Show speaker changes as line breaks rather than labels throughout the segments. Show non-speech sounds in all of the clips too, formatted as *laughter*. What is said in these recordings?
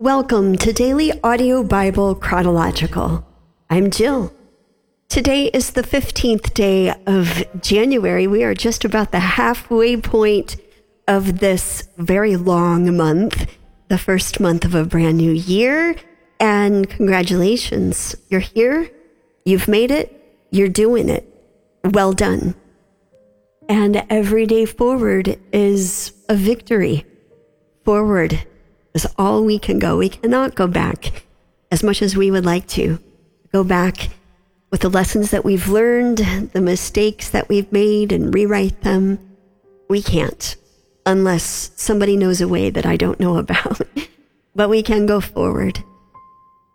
Welcome to Daily Audio Bible Chronological. I'm Jill. Today is the 15th day of January. We are just about the halfway point of this very long month, the first month of a brand new year. And congratulations, you're here, you've made it, you're doing it. Well done. And every day forward is a victory. Forward is all we can go. We cannot go back as much as we would like to. Go back with the lessons that we've learned, the mistakes that we've made, and rewrite them. We can't unless somebody knows a way that I don't know *laughs* about. but we can go forward.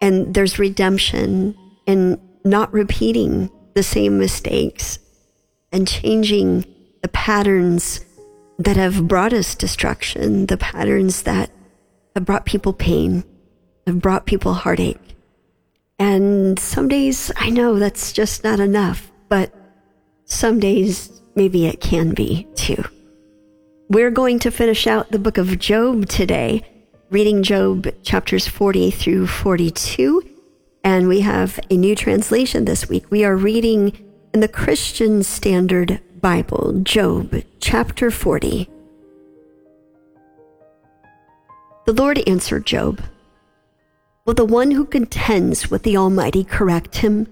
And there's redemption in not repeating the same mistakes and changing the patterns that have brought us destruction, the patterns that have brought people pain, have brought people heartache. And some days I know that's just not enough, but some days maybe it can be too. We're going to finish out the book of Job today, reading Job chapters 40 through 42. And we have a new translation this week. We are reading in the Christian Standard Bible, Job chapter 40. The Lord answered Job, Will the one who contends with the Almighty correct him?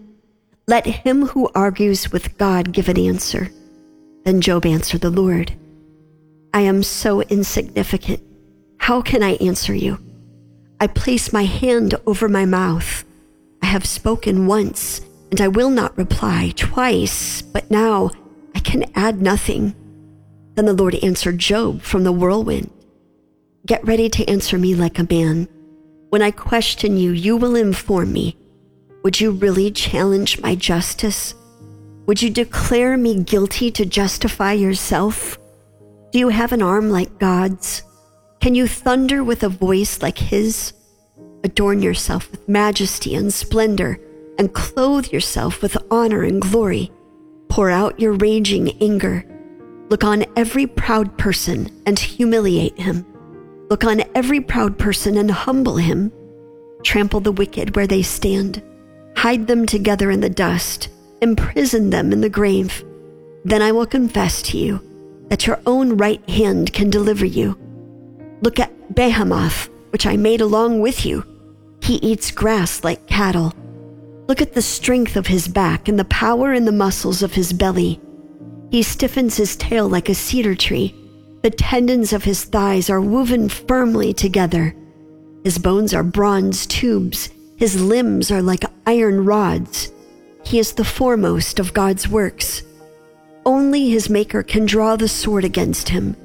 Let him who argues with God give an answer. Then Job answered the Lord, I am so insignificant. How can I answer you? I place my hand over my mouth. I have spoken once, and I will not reply twice, but now I can add nothing. Then the Lord answered Job from the whirlwind Get ready to answer me like a man. When I question you, you will inform me. Would you really challenge my justice? Would you declare me guilty to justify yourself? Do you have an arm like God's? Can you thunder with a voice like His? Adorn yourself with majesty and splendor, and clothe yourself with honor and glory. Pour out your raging anger. Look on every proud person and humiliate him. Look on every proud person and humble him. Trample the wicked where they stand. Hide them together in the dust. Imprison them in the grave. Then I will confess to you that your own right hand can deliver you. Look at Behemoth, which I made along with you. He eats grass like cattle. Look at the strength of his back and the power in the muscles of his belly. He stiffens his tail like a cedar tree the tendons of his thighs are woven firmly together. His bones are bronze tubes. His limbs are like iron rods. He is the foremost of God's works. Only his Maker can draw the sword against him.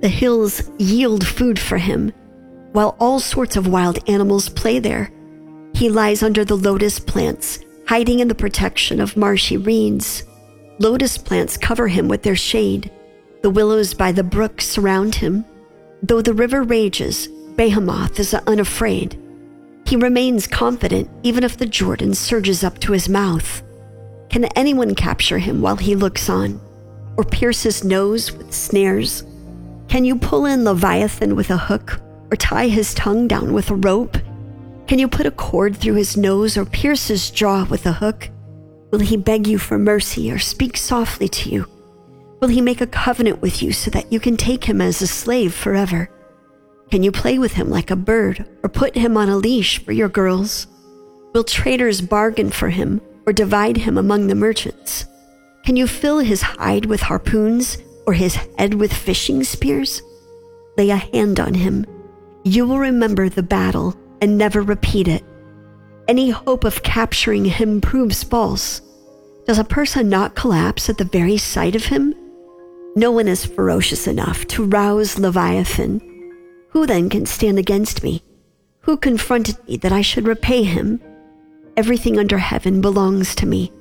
The hills yield food for him, while all sorts of wild animals play there. He lies under the lotus plants, hiding in the protection of marshy reeds. Lotus plants cover him with their shade. The willows by the brook surround him. Though the river rages, Behemoth is unafraid. He remains confident even if the Jordan surges up to his mouth. Can anyone capture him while he looks on, or pierce his nose with snares? Can you pull in Leviathan with a hook, or tie his tongue down with a rope? Can you put a cord through his nose, or pierce his jaw with a hook? Will he beg you for mercy, or speak softly to you? Will he make a covenant with you so that you can take him as a slave forever? Can you play with him like a bird or put him on a leash for your girls? Will traders bargain for him or divide him among the merchants? Can you fill his hide with harpoons or his head with fishing spears? Lay a hand on him. You will remember the battle and never repeat it. Any hope of capturing him proves false. Does a person not collapse at the very sight of him? No one is ferocious enough to rouse Leviathan. Who then can stand against me? Who confronted me that I should repay him? Everything under heaven belongs to me.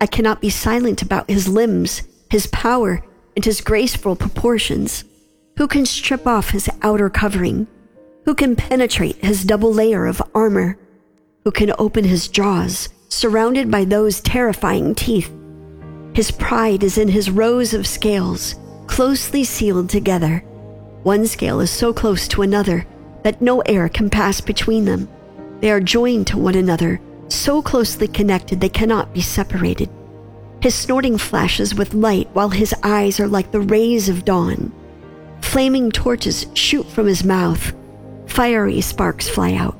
I cannot be silent about his limbs, his power, and his graceful proportions. Who can strip off his outer covering? Who can penetrate his double layer of armor? Who can open his jaws, surrounded by those terrifying teeth? His pride is in his rows of scales, closely sealed together. One scale is so close to another that no air can pass between them. They are joined to one another, so closely connected they cannot be separated. His snorting flashes with light while his eyes are like the rays of dawn. Flaming torches shoot from his mouth. Fiery sparks fly out.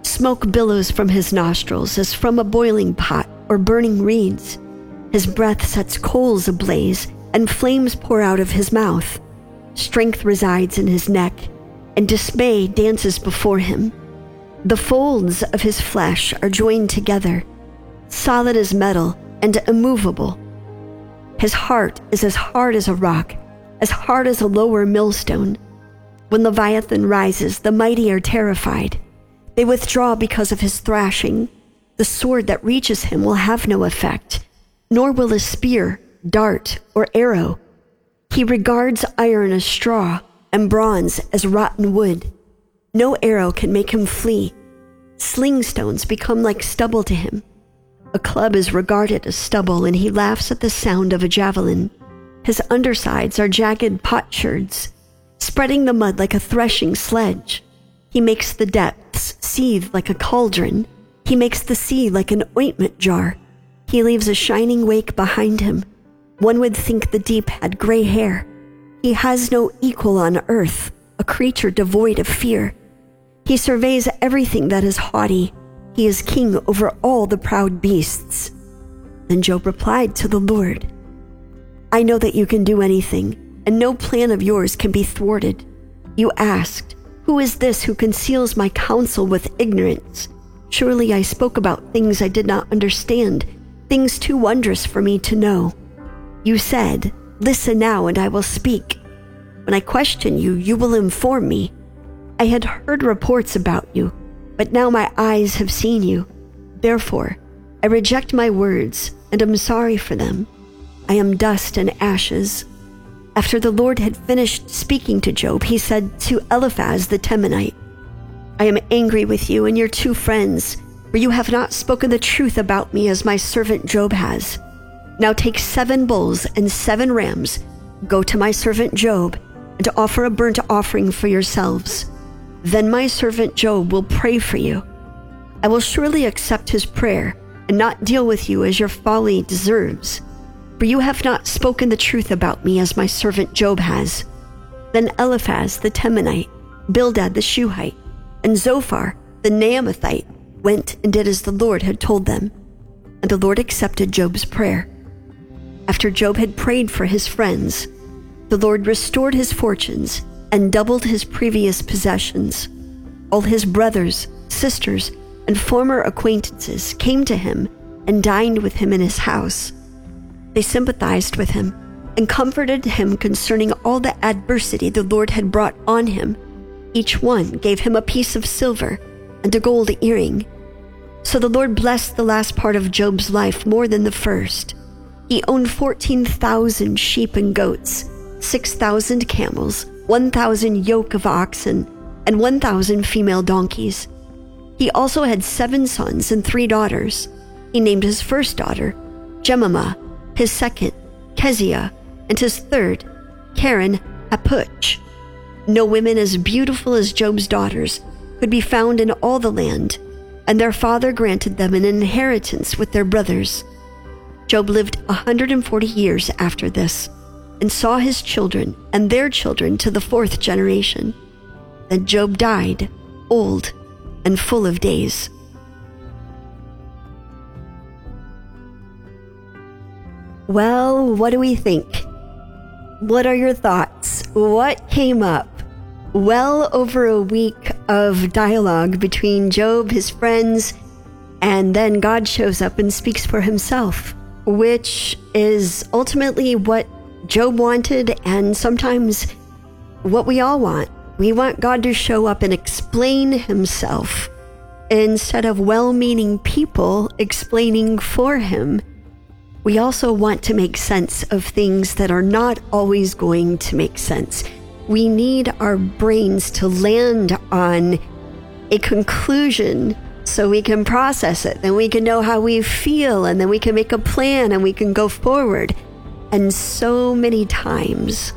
Smoke billows from his nostrils as from a boiling pot or burning reeds. His breath sets coals ablaze, and flames pour out of his mouth. Strength resides in his neck, and dismay dances before him. The folds of his flesh are joined together, solid as metal and immovable. His heart is as hard as a rock, as hard as a lower millstone. When Leviathan rises, the mighty are terrified. They withdraw because of his thrashing. The sword that reaches him will have no effect, nor will a spear, dart, or arrow. He regards iron as straw and bronze as rotten wood. No arrow can make him flee. Sling stones become like stubble to him. A club is regarded as stubble, and he laughs at the sound of a javelin. His undersides are jagged potsherds, spreading the mud like a threshing sledge. He makes the depths seethe like a cauldron. He makes the sea like an ointment jar. He leaves a shining wake behind him. One would think the deep had gray hair. He has no equal on earth, a creature devoid of fear. He surveys everything that is haughty. He is king over all the proud beasts. Then Job replied to the Lord I know that you can do anything, and no plan of yours can be thwarted. You asked, Who is this who conceals my counsel with ignorance? Surely I spoke about things I did not understand, things too wondrous for me to know. You said, Listen now, and I will speak. When I question you, you will inform me. I had heard reports about you, but now my eyes have seen you. Therefore, I reject my words and am sorry for them. I am dust and ashes. After the Lord had finished speaking to Job, he said to Eliphaz the Temanite, I am angry with you and your two friends, for you have not spoken the truth about me as my servant Job has. Now take seven bulls and seven rams, go to my servant Job, and offer a burnt offering for yourselves. Then my servant Job will pray for you. I will surely accept his prayer and not deal with you as your folly deserves. For you have not spoken the truth about me as my servant Job has. Then Eliphaz the Temanite, Bildad the Shuhite, and Zophar the Naamathite went and did as the Lord had told them. And the Lord accepted Job's prayer. After Job had prayed for his friends, the Lord restored his fortunes and doubled his previous possessions. All his brothers, sisters, and former acquaintances came to him and dined with him in his house. They sympathized with him and comforted him concerning all the adversity the Lord had brought on him. Each one gave him a piece of silver and a gold earring. So the Lord blessed the last part of Job's life more than the first. He owned 14,000 sheep and goats, 6,000 camels, 1,000 yoke of oxen, and 1,000 female donkeys. He also had seven sons and three daughters. He named his first daughter Jemima, his second Keziah, and his third Keren Happuch. No women as beautiful as Job's daughters could be found in all the land, and their father granted them an inheritance with their brothers. Job lived a 140 years after this and saw his children and their children to the fourth generation. Then Job died, old and full of days. Well, what do we think? What are your thoughts? What came up? Well, over a week of dialogue between Job, his friends, and then God shows up and speaks for himself, which is ultimately what Job wanted, and sometimes what we all want. We want God to show up and explain himself instead of well meaning people explaining for him. We also want to make sense of things that are not always going to make sense. We need our brains to land on a conclusion so we can process it. Then we can know how we feel, and then we can make a plan and we can go forward. And so many times,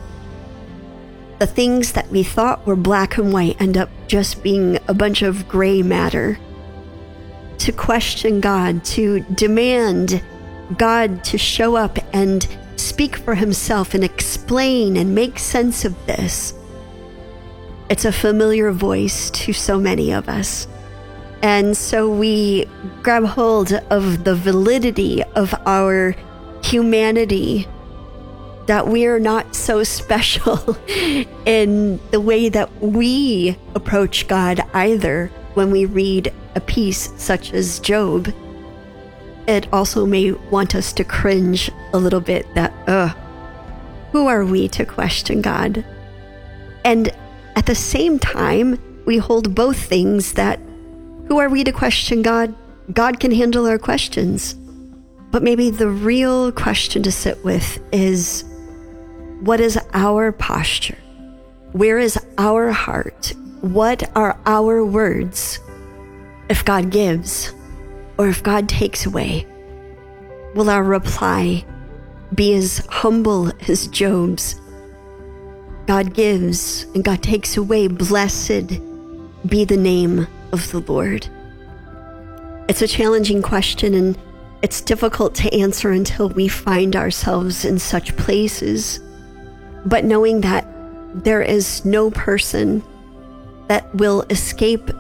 the things that we thought were black and white end up just being a bunch of gray matter. To question God, to demand God to show up and speak for himself and explain and make sense of this. It's a familiar voice to so many of us. And so we grab hold of the validity of our humanity that we are not so *laughs* special in the way that we approach God either when we read a piece such as Job. It also may want us to cringe a little bit that, ugh, who are we to question God? And at the same time, we hold both things that, who are we to question God? God can handle our questions. But maybe the real question to sit with is what is our posture? Where is our heart? What are our words? If God gives or if God takes away, will our reply be as humble as Job's? God gives and God takes away. Blessed be the name of the Lord. It's a challenging question and it's difficult to answer until we find ourselves in such places but knowing that there is no person that will escape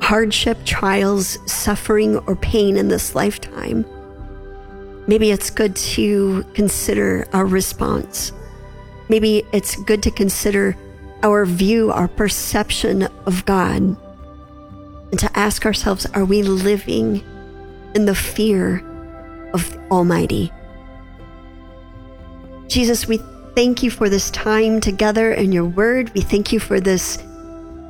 hardship, trials, suffering, or pain in this lifetime, maybe it's good to consider our response. Maybe it's good to consider our view, our perception of God, and to ask ourselves are we living in the fear of the Almighty? Jesus, we thank you for this time together in your word. We thank you for this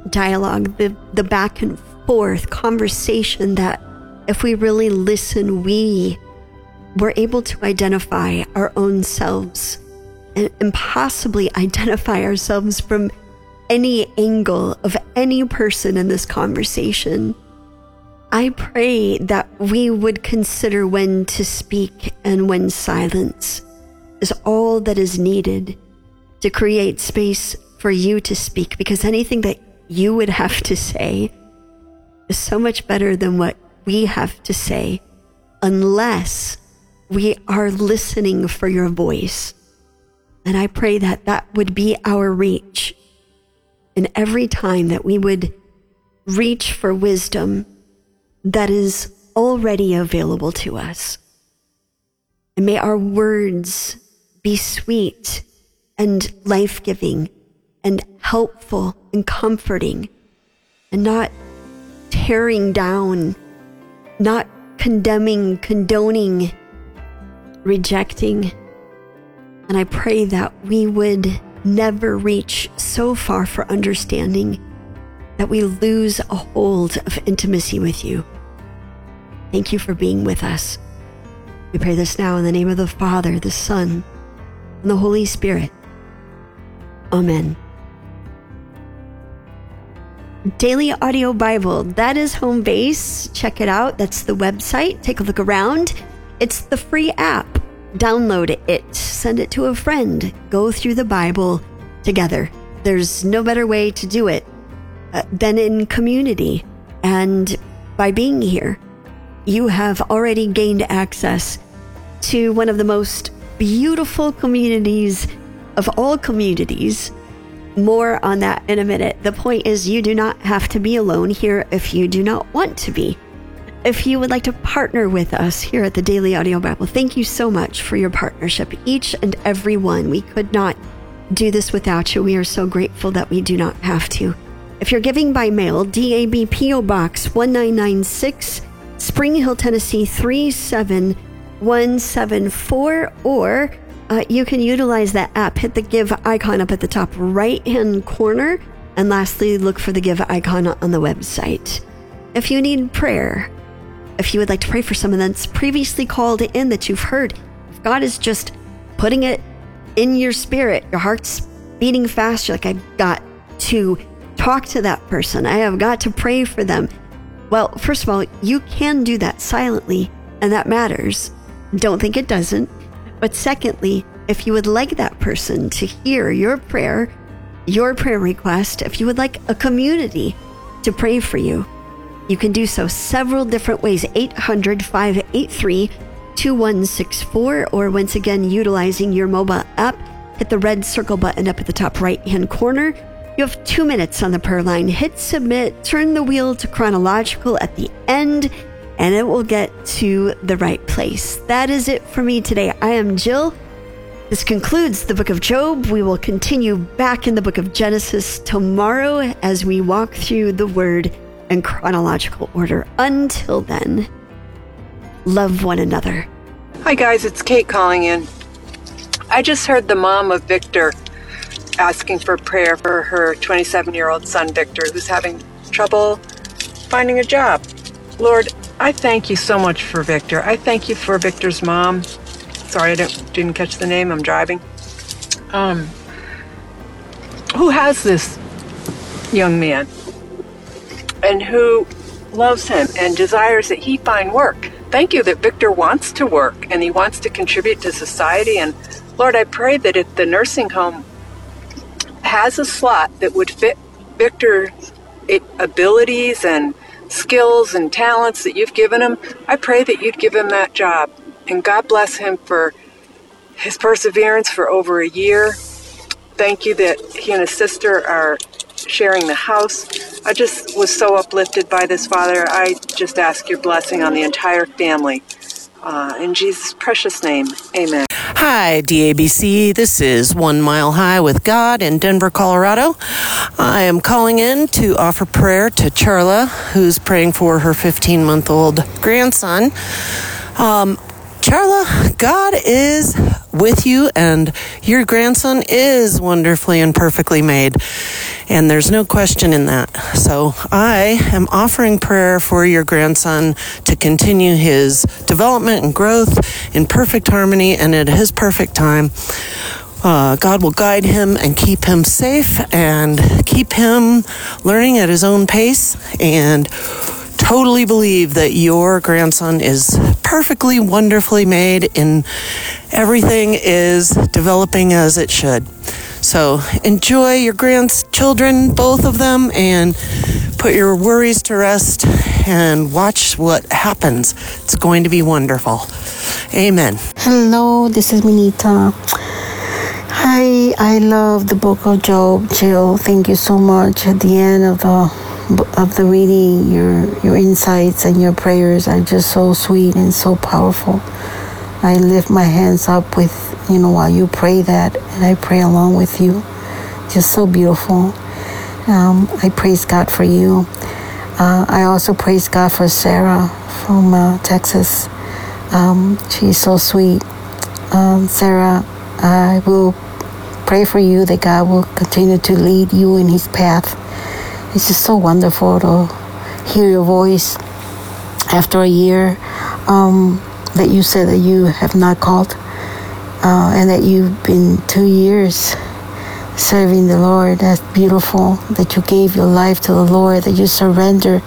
dialogue, the, the back and forth conversation that if we really listen, we were able to identify our own selves and, and possibly *laughs* identify ourselves from any angle of any person in this conversation. I pray that we would consider when to speak and when silence is all that is needed to create space for you to speak because anything that you would have to say is so much better than what we have to say unless we are listening for your voice. And I pray that that would be our reach. And every time that we would reach for wisdom that is already available to us. And may our words be sweet and life giving and helpful and comforting and not tearing down, not condemning, condoning, rejecting. And I pray that we would never reach so far for understanding that we lose a hold of intimacy with you. Thank you for being with us. We pray this now in the name of the Father, the Son, and the Holy Spirit. Amen. Daily Audio Bible, that is home base. Check it out. That's the website. Take a look around. It's the free app. Download it, send it to a friend. Go through the Bible together. There's no better way to do it uh, than in community. And by being here, you have already gained access to one of the most beautiful communities of all communities. More on that in a minute. The point is, you do not have to be alone here if you do not want to be. If you would like to partner with us here at the Daily Audio Bible, thank you so much for your partnership, each and every one. We could not do this without you. We are so grateful that we do not have to. If you're giving by mail, DAB PO Box 1996, Spring Hill, Tennessee 37174, or uh, you can utilize that app. Hit the give icon up at the top right hand corner. And lastly, look for the give icon on the website. If you need prayer, if you would like to pray for someone that's previously called in that you've heard, if God is just putting it in your spirit, your heart's beating fast, you're like, I've got to talk to that person, I have got to pray for them. Well, first of all, you can do that silently, and that matters. Don't think it doesn't. But secondly, if you would like that person to hear your prayer, your prayer request, if you would like a community to pray for you, you can do so several different ways 800 583 2164, or once again, utilizing your mobile app, hit the red circle button up at the top right hand corner. You have two minutes on the prayer line. Hit submit, turn the wheel to chronological at the end, and it will get to the right place. That is it for me today. I am Jill. This concludes the book of Job. We will continue back in the book of Genesis tomorrow as we walk through the word in chronological order. Until then, love one another.
Hi, guys, it's Kate calling in. I just heard the mom of Victor asking for prayer for her 27 year old son, Victor, who's having trouble finding a job. Lord, I thank you so much for Victor. I thank you for Victor's mom. Sorry, I didn't, didn't catch the name. I'm driving. Um, who has this young man and who loves him and desires that he find work? Thank you that Victor wants to work and he wants to contribute to society. And Lord, I pray that if the nursing home has a slot that would fit Victor's abilities and skills and talents that you've given him, I pray that you'd give him that job. And God bless him for his perseverance for over a year. Thank you that he and his sister are sharing the house. I just was so uplifted by this, Father. I just ask your blessing on the entire family. Uh, in Jesus' precious name, amen.
Hi, DABC. This is One Mile High with God in Denver, Colorado. I am calling in to offer prayer to Charla, who's praying for her 15 month old grandson. Um, Charla, God is with you, and your grandson is wonderfully and perfectly made. And there's no question in that. So I am offering prayer for your grandson to continue his development and growth in perfect harmony and at his perfect time. Uh, God will guide him and keep him safe and keep him learning at his own pace and totally believe that your grandson is perfectly wonderfully made and everything is developing as it should. So enjoy your grandchildren, both of them, and put your worries to rest and watch what happens. It's going to be wonderful. Amen.
Hello, this is Minita. Hi, I love the book of Job, Jill. Thank you so much. At the end of the of the reading, your your insights and your prayers are just so sweet and so powerful. I lift my hands up with you know while you pray that, and I pray along with you. Just so beautiful. Um, I praise God for you. Uh, I also praise God for Sarah from uh, Texas. Um, she's so sweet. Um, Sarah, I will pray for you that God will continue to lead you in His path it's just so wonderful to hear your voice after a year um, that you said that you have not called uh, and that you've been two years serving the Lord. That's beautiful that you gave your life to the Lord, that you surrender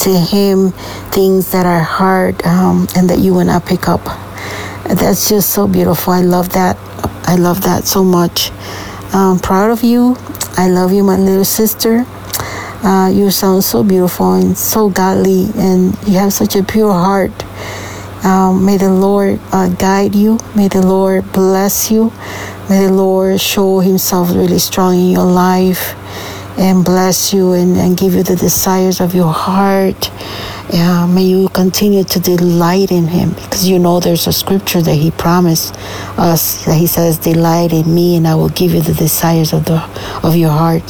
to Him things that are hard um, and that you will not pick up. That's just so beautiful. I love that. I love that so much. I'm proud of you. I love you, my little sister. Uh, you sound so beautiful and so godly, and you have such a pure heart. Um, may the Lord uh, guide you. May the Lord bless you. May the Lord show Himself really strong in your life and bless you and, and give you the desires of your heart. Yeah, may you continue to delight in Him because you know there's a scripture that He promised us that He says, "Delight in Me, and I will give you the desires of the of your heart."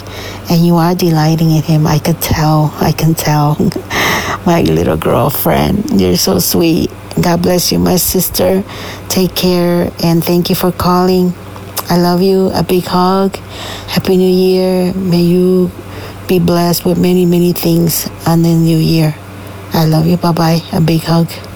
And you are delighting in Him. I could tell. I can tell. *laughs* my little girlfriend, you're so sweet. God bless you, my sister. Take care and thank you for calling. I love you. A big hug. Happy New Year. May you be blessed with many, many things on the new year. I love you. Bye bye. A big hug.